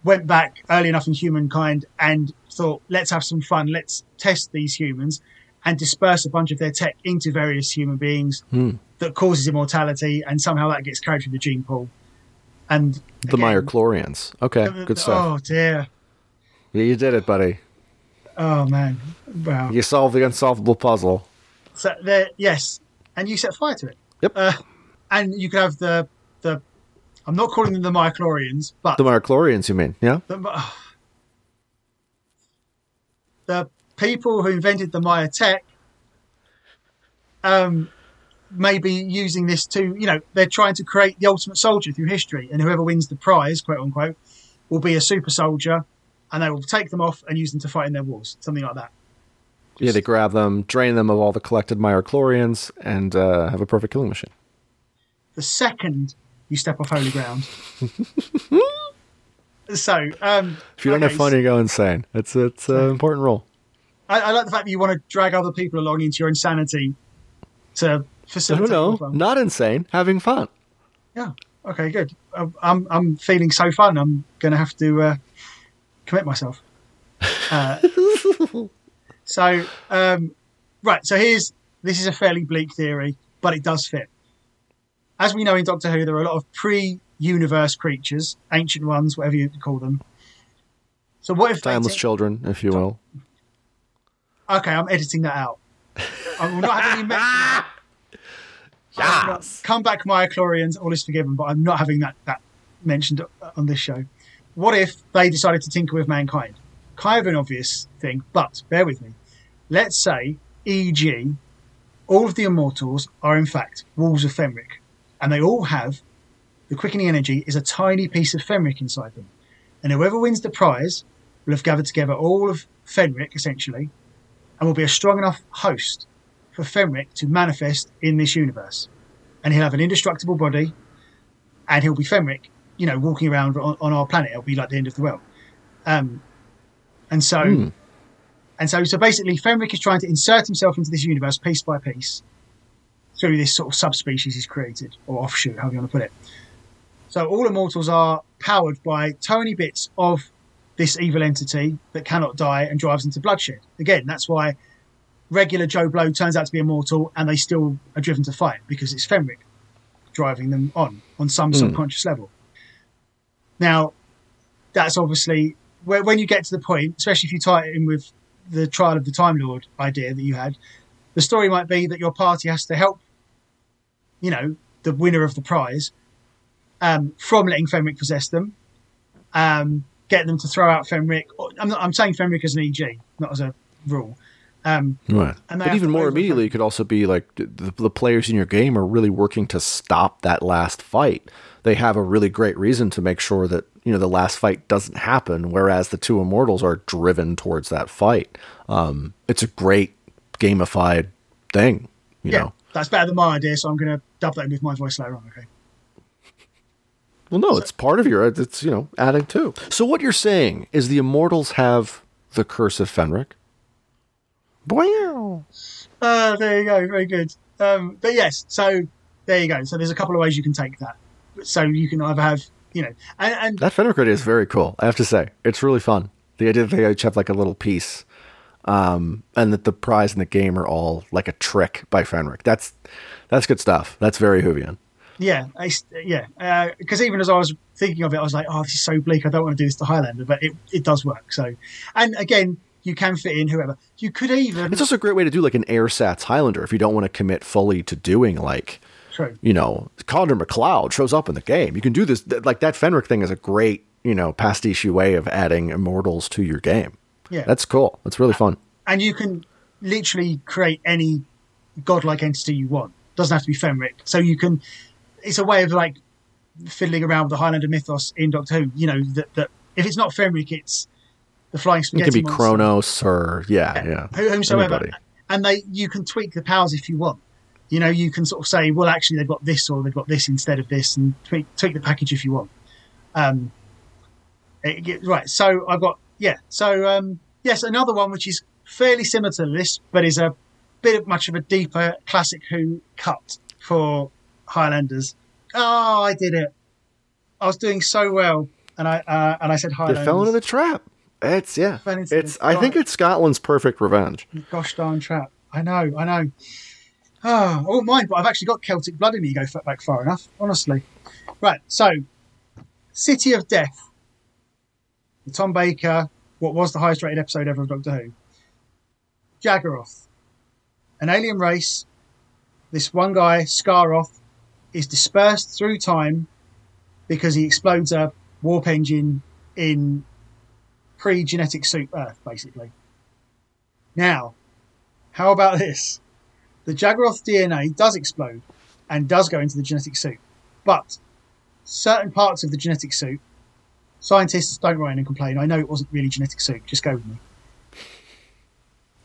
went back early enough in humankind and thought, let's have some fun, let's test these humans, and disperse a bunch of their tech into various human beings Hmm. that causes immortality, and somehow that gets carried through the gene pool. And The Mire Chlorians. Okay, good stuff. Oh dear. Yeah, you did it, buddy. Oh man. Wow. You solved the unsolvable puzzle. So there, yes, and you set fire to it. Yep. Uh, and you could have the the. I'm not calling them the Mychlorians, but The Mire Chlorians, you mean? Yeah. the, the people who invented the Mire tech um, may be using this to, you know, they're trying to create the ultimate soldier through history, and whoever wins the prize, quote unquote, will be a super soldier, and they will take them off and use them to fight in their wars, something like that. Yeah, they grab them, drain them of all the collected Mire and uh, have a perfect killing machine. The second you step off holy ground. so, um, If you don't okay, have fun, you go insane. It's it's an important role. I, I like the fact that you want to drag other people along into your insanity to facilitate. no, not insane. Having fun. Yeah. Okay. Good. Uh, I'm I'm feeling so fun. I'm going to have to uh, commit myself. Uh, so um, right. So here's this is a fairly bleak theory, but it does fit. As we know in Doctor Who, there are a lot of pre-universe creatures, ancient ones, whatever you call them. So what if they Timeless take- children, if you will. Okay, I'm editing that out. I will not have any mention. yes. Come back, myochlorians. All is forgiven, but I'm not having that that mentioned on this show. What if they decided to tinker with mankind? kind of an obvious thing, but bear with me. Let's say, e.g., all of the immortals are in fact wolves of Fenric, and they all have the quickening energy is a tiny piece of Fenric inside them. And whoever wins the prize will have gathered together all of Fenric, essentially, and will be a strong enough host for Fenric to manifest in this universe. And he'll have an indestructible body, and he'll be Fenric, you know, walking around on, on our planet. It'll be like the end of the world. Um, and so, Hmm. and so, so basically, Fenric is trying to insert himself into this universe piece by piece through this sort of subspecies he's created, or offshoot, however you want to put it. So all immortals are powered by tiny bits of this evil entity that cannot die and drives into bloodshed. Again, that's why regular Joe Blow turns out to be immortal and they still are driven to fight because it's Fenric driving them on on some Hmm. subconscious level. Now, that's obviously where, when you get to the point, especially if you tie it in with the trial of the Time Lord idea that you had, the story might be that your party has to help, you know, the winner of the prize um, from letting Fenric possess them, um, get them to throw out Fenric. I'm, not, I'm saying Fenric as an EG, not as a rule. Um, Right. And But even more immediately, it could also be like the, the players in your game are really working to stop that last fight. They have a really great reason to make sure that you know the last fight doesn't happen, whereas the two immortals are driven towards that fight. Um, it's a great gamified thing, you yeah, know. that's better than my idea, so I'm going to dub that in with my voice later on. Okay. Well, no, it's part of your. It's you know adding to. So what you're saying is the immortals have the curse of Fenric. Wow. Uh, there you go. Very good. Um, but yes, so there you go. So there's a couple of ways you can take that. So you can either have, you know, and, and That Fenric idea is very cool. I have to say, it's really fun. The idea that they each have like a little piece, um, and that the prize and the game are all like a trick by Fenric. That's that's good stuff. That's very Whovian. yeah, I yeah. Because even as I was thinking of it, I was like, oh, this is so bleak. I don't want to do this to Highlander, but it, it does work. So, and again, you can fit in whoever. You could even. It's also a great way to do like an airsats Highlander if you don't want to commit fully to doing like True. you know Connor MacLeod shows up in the game. You can do this like that Fenric thing is a great you know pastiche way of adding immortals to your game. Yeah. That's cool. That's really fun. and you can literally create any godlike entity you want. Doesn't have to be Fenric. So you can. It's a way of like fiddling around with the Highlander mythos in Doctor Who. You know that that if it's not Fenric, it's the flying It spaghetti. can be monster. Kronos or yeah, yeah. who- whomsoever. Anybody. And they you can tweak the powers if you want. You know, you can sort of say, well, actually, they've got this or they've got this instead of this, and tweak, tweak the package if you want. Um, it right. So I've got yeah. So um, yes, another one which is fairly similar to this, but is a bit of much of a deeper classic Who cut for Highlanders. Oh, I did it! I was doing so well, and I uh, and I said Highlanders. fell into the trap. It's yeah. It's I think it's Scotland's perfect revenge. Gosh darn trap. I know, I know. Oh, I won't mind, but I've actually got Celtic blood in me. You go back far enough, honestly. Right, so City of Death. Tom Baker, what was the highest rated episode ever of Doctor Who? Jagaroth. An alien race. This one guy, Scaroth, is dispersed through time because he explodes a warp engine in pre genetic soup Earth, basically. Now, how about this? The Jagaroth DNA does explode and does go into the genetic suit, but certain parts of the genetic suit, scientists don't write in and complain. I know it wasn't really genetic soup. Just go with me.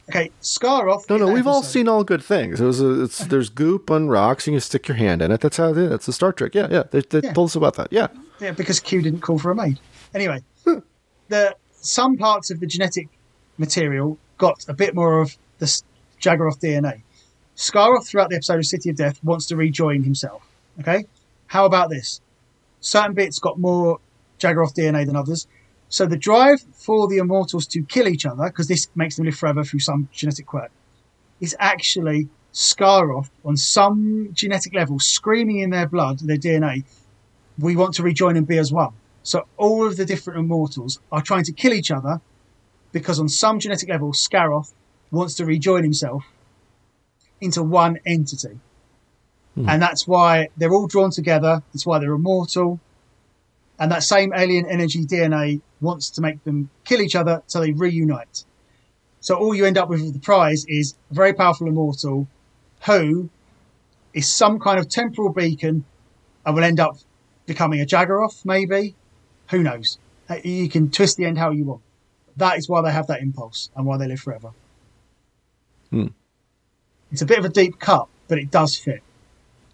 Okay, Scaroth. No, no, we've all seen all good things. It was a, it's there's goop on rocks. You can stick your hand in it. That's how it is. That's the Star Trek. Yeah, yeah. They, they Yeah. told us about that. Yeah. Yeah, because Q didn't call for a maid. Anyway, the some parts of the genetic material got a bit more of the Jagaroth DNA. Scaroth, throughout the episode of City of Death, wants to rejoin himself. Okay, how about this? Certain bits got more Jagaroth DNA than others. So the drive for the immortals to kill each other, because this makes them live forever through some genetic quirk, is actually Scaroth on some genetic level screaming in their blood, their DNA, we want to rejoin and be as one. So all of the different immortals are trying to kill each other because on some genetic level, Scaroth wants to rejoin himself into one entity. Hmm. And that's why they're all drawn together. That's why they're immortal. And that same alien energy DNA wants to make them kill each other so they reunite. So all you end up with with the prize is a very powerful immortal who is some kind of temporal beacon and will end up becoming a Jagaroth, maybe. Who knows? Uh, You can twist the end how you want. That is why they have that impulse and why they live forever. Hmm. It's a bit of a deep cut, but it does fit.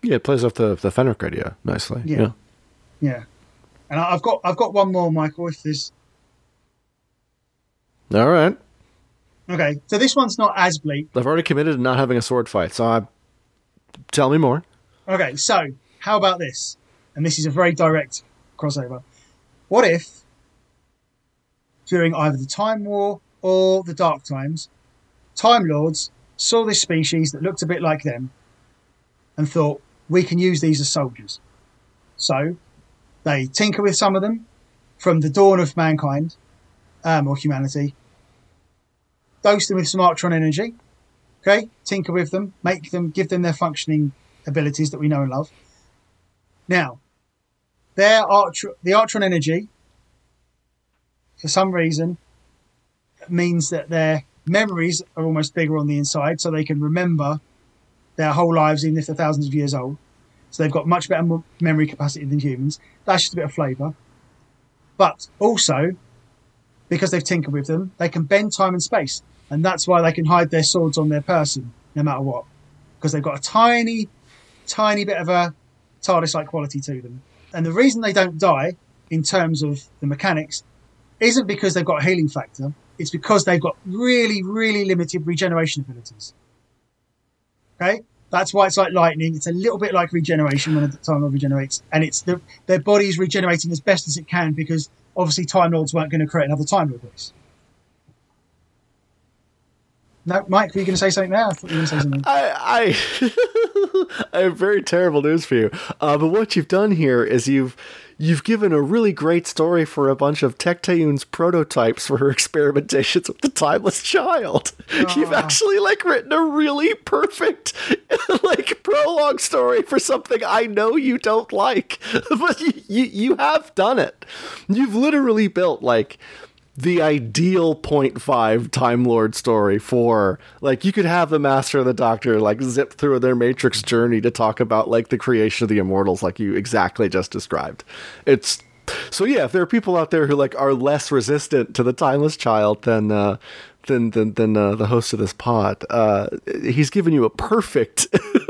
Yeah, it plays off the the Fenric idea nicely. Yeah. Yeah. Yeah. And I've got I've got one more, Michael. If there's All right. okay, so this one's not as bleak. I've already committed to not having a sword fight, so I tell me more. Okay, so how about this? And this is a very direct crossover. What if during either the Time War or the Dark Times, Time Lords saw this species that looked a bit like them and thought, we can use these as soldiers. So they tinker with some of them from the dawn of mankind um, or humanity, dose them with some Artron energy, okay, tinker with them, make them, give them their functioning abilities that we know and love. Now, their the Artron energy, for some reason, means that their memories are almost bigger on the inside, so they can remember their whole lives, even if they're thousands of years old. So they've got much better memory capacity than humans. That's just a bit of flavour. But also, because they've tinkered with them, they can bend time and space. And that's why they can hide their swords on their person, no matter what. Because they've got a tiny, tiny bit of a TARDIS like quality to them. And the reason they don't die, in terms of the mechanics, isn't because they've got a healing factor. It's because they've got really, really limited regeneration abilities. Okay? That's why it's like lightning. It's a little bit like regeneration when the Time Lord regenerates. And it's the, their body is regenerating as best as it can because obviously Time Lords weren't going to create another Time Lord race. No, Mike, were you going to say something there? I thought you were going to say something. I I, I have very terrible news for you. Uh, but what you've done here is you've you've given a really great story for a bunch of Tecteun's prototypes for her experimentations with the timeless child. You've actually like written a really perfect like prologue story for something I know you don't like, but you you, you have done it. You've literally built like the ideal 0.5 Time Lord story for like you could have the Master and the Doctor like zip through their Matrix journey to talk about like the creation of the Immortals, like you exactly just described. It's so yeah. If there are people out there who like are less resistant to the Timeless Child than uh, than than than uh, the host of this pod, uh, he's given you a perfect.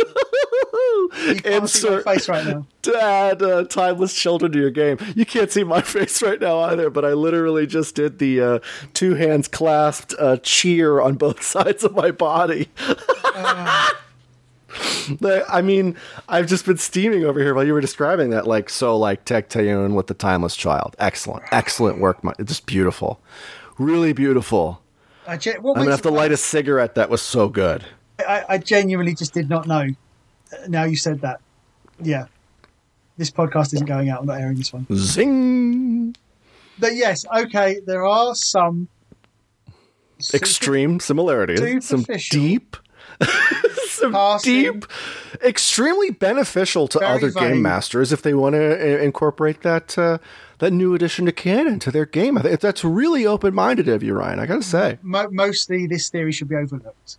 You can't see my face right now. to add uh, timeless children to your game. You can't see my face right now either, but I literally just did the uh, two hands clasped uh, cheer on both sides of my body. I mean, I've just been steaming over here while you were describing that. Like, so, like Tecteun with the Timeless Child. Excellent, excellent work. My, just beautiful, really beautiful. I, ge- I'm gonna have to light a cigarette. That was so good. I, I genuinely just did not know. Uh, Now you said that. Yeah. This podcast isn't going out. I'm not airing this one. Zing! But yes, okay, there are some Extreme similarities. Some deep, some Passing. deep, extremely beneficial to Very other vague. game masters if they want to incorporate that uh, that new addition to canon to their game. I think that's really open minded of you, Ryan. I gotta say. mostly this theory should be overlooked.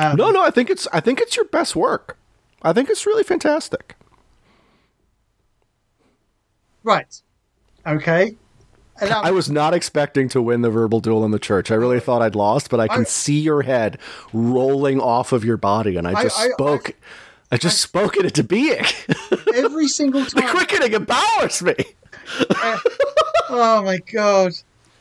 Um, no, no, I think it's I think it's your best work. I think it's really fantastic. Right. Okay. Um, I was not expecting to win the verbal duel in the church. I really thought I'd lost, but I can I- see your head rolling off of your body, and I just I- I- spoke. I, just spoke it into being. every single time. the quickening empowers me. oh my god!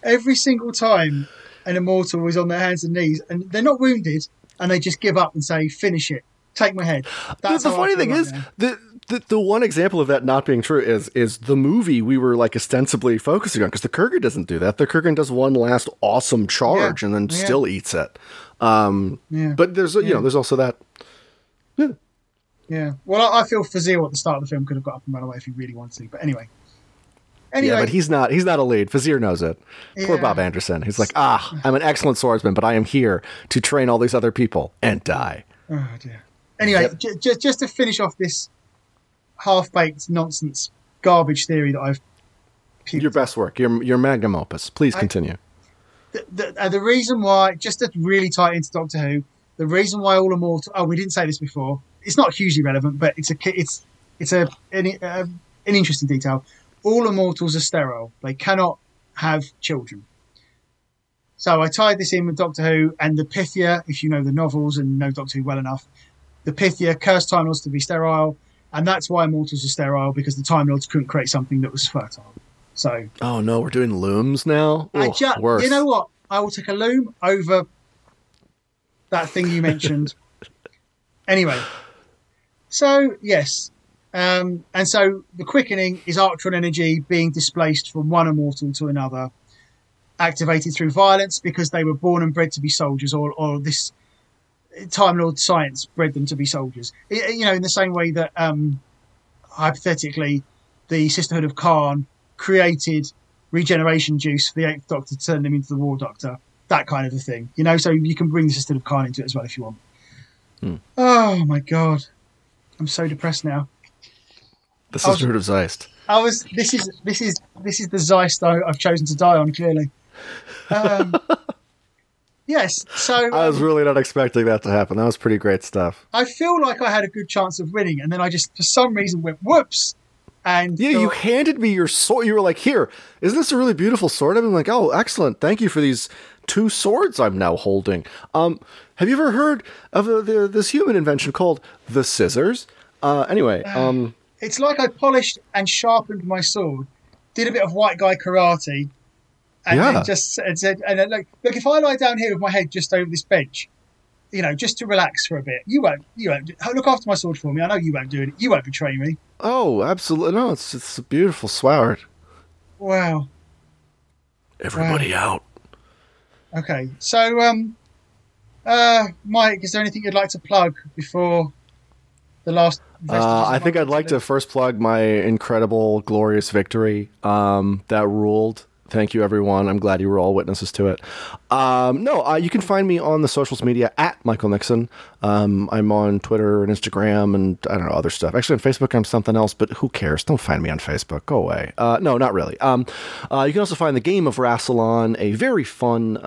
Every single time an immortal is on their hands and knees, and they're not wounded, and they just give up and say, "Finish it, take my head." That's the funny thing is the, the the one example of that not being true is is the movie we were like ostensibly focusing on because the Kurgan doesn't do that. The Kurgan does one last awesome charge Yeah. and then Yeah. still eats it. Um, Yeah. But there's you know there's also that Yeah. Well, I, I feel Fasil at the start of the film could have got up and run away if he really wanted to. But anyway. Anyway, yeah, but he's not he's not a lead. Fazir knows it. Poor Bob Anderson. He's like ah I'm an excellent swordsman, but I am here to train all these other people and die. Oh dear. Anyway, j- just just to finish off this half-baked nonsense garbage theory that I've. Your best work, your your magnum opus. Please I- continue. The, the, uh, the reason why, just to really tie it into Doctor Who, the reason why all immortal. Oh, we didn't say this before. It's not hugely relevant, but it's a it's it's a an, uh, an interesting detail. All immortals are sterile. They cannot have children. So I tied this in with Doctor Who and the Pythia. If you know the novels and know Doctor Who well enough, the Pythia cursed Time Lords to be sterile, and that's why immortals are sterile because the Time Lords couldn't create something that was fertile. So Oh no, we're doing looms now. I Ugh, ju- worse. you know what? I will take a loom over that thing you mentioned. anyway, so yes, um, and so the quickening is Artron energy being displaced from one immortal to another, activated through violence because they were born and bred to be soldiers, or, or this Time Lord science bred them to be soldiers. I- you know, in the same way that um, hypothetically, the Sisterhood of Karn created regeneration juice for the Eighth Doctor to turn them into the War Doctor. That kind of a thing, you know. So you can bring the Sisterhood of Karn into it as well if you want. Hmm. Oh my god, I'm so depressed now. The I was- Sisterhood of Zeist. I was. This is this is this is the Zeist I- I've chosen to die on. Clearly. Um, yes. So I was um, really not expecting that to happen. That was pretty great stuff. I feel like I had a good chance of winning, and then I just, for some reason, went whoops. And Yeah, you handed me your sword. You were like, "Here, isn't this a really beautiful sword?" I'm like, "Oh, excellent! Thank you for these two swords I'm now holding." Um, have you ever heard of uh, the, this human invention called the scissors? Uh, anyway, um, it's like I polished and sharpened my sword, did a bit of white guy karate, and Yeah. then just and said, and then, like, look, if I lie down here with my head just over this bench, you know, just to relax for a bit, you won't, you won't look after my sword for me. I know you won't do it. You won't betray me. oh, absolutely no, it's it's a beautiful sword. Wow. Everybody out. Okay, so um, uh, Mike, is there anything you'd like to plug before the last? Uh, I think I'd like to first plug my incredible, glorious victory. Um, that ruled. Thank you, everyone. I'm glad you were all witnesses to it. Um, no, uh, you can find me on the socials media at Michael Nixon. Um, I'm on Twitter and Instagram and I don't know other stuff. Actually, on Facebook, I'm something else, but who cares? Don't find me on Facebook. Go away. Uh, no, not really. Um, uh, you can also find the game of Rassilon, a very fun.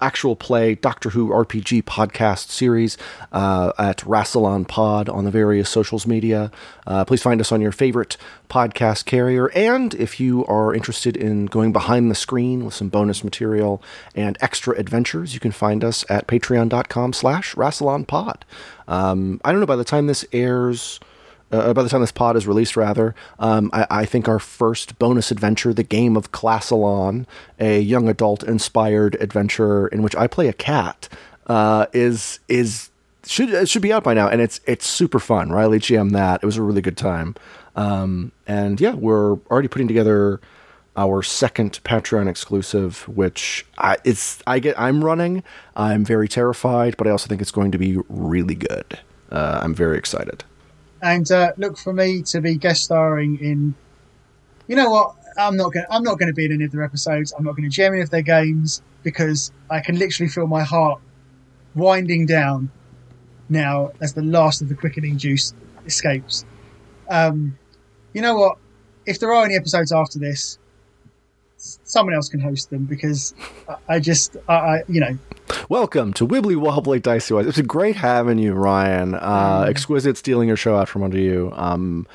Actual play Doctor Who RPG podcast series uh, at Rassilon Pod on the various socials media. Uh, please find us on your favorite podcast carrier. And if you are interested in going behind the screen with some bonus material and extra adventures, you can find us at patreon.com slash Rassilon Pod. Um, I don't know, by the time this airs uh, by the time this pod is released, rather, um, I, I think our first bonus adventure, The Game of Classalon, a young adult inspired adventure in which I play a cat, uh, is is should should be out by now, and it's it's super fun. Riley GM that it was a really good time, um, and yeah, we're already putting together our second Patreon exclusive, which I, it's I get I'm running. I'm very terrified, but I also think it's going to be really good. Uh, I'm very excited. And uh, look for me to be guest starring in. You know what? I'm not going. I'm not going to be in any of their episodes. I'm not going to gem any of their games because I can literally feel my heart winding down now as the last of the quickening juice escapes. Um, you know what? If there are any episodes after this, someone else can host them because I, I just, I, I, you know, Welcome to Wibbly Wobbly Dicey Wise. It's a great having you, Ryan. Uh, exquisite stealing your show out from under you. Um,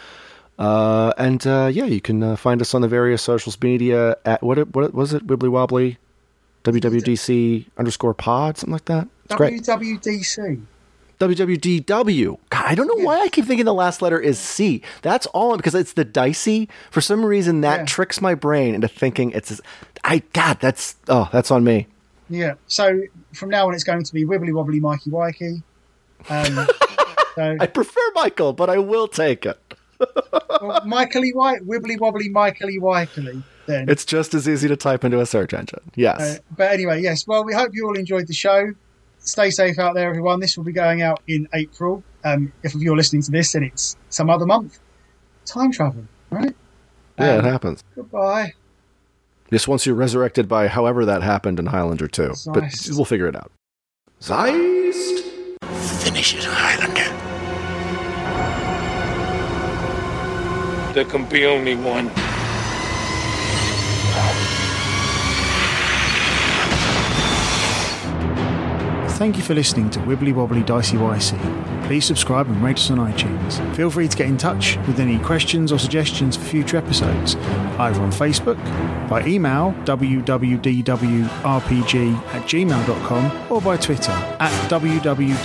uh, and uh, yeah, you can uh, find us on the various socials media at what it, what was it? Wibbly Wobbly, WWDC underscore pod, something like that. It's great. WWDW. God, I don't know why I keep thinking the last letter is C. That's all because it's the dicey. For some reason, that Yeah. tricks my brain into thinking it's. I God, that's oh, that's on me. Yeah. So from now on, it's going to be wibbly wobbly, Mikey Wikey. Um, so I prefer Michael, but I will take it. well, Michaely White, wibbly wobbly, Michaely Wikely. Then. It's just as easy to type into a search engine. Yes. Uh, but anyway, yes. Well, we hope you all enjoyed the show. Stay safe out there, everyone. This will be going out in April. Um, if you're listening to this and it's some other month, time travel, right? yeah, it um, happens. Goodbye. Just once you're resurrected by however that happened in Highlander 2. But we'll figure it out. Zeist! Finish it, Highlander. there can be only one. Thank you for listening to Wibbly Wobbly Dicey Wicey. Please subscribe and rate us on iTunes. Feel free to get in touch with any questions or suggestions for future episodes, either on Facebook, by email www.rpg at gmail.com, or by Twitter at www.rpg.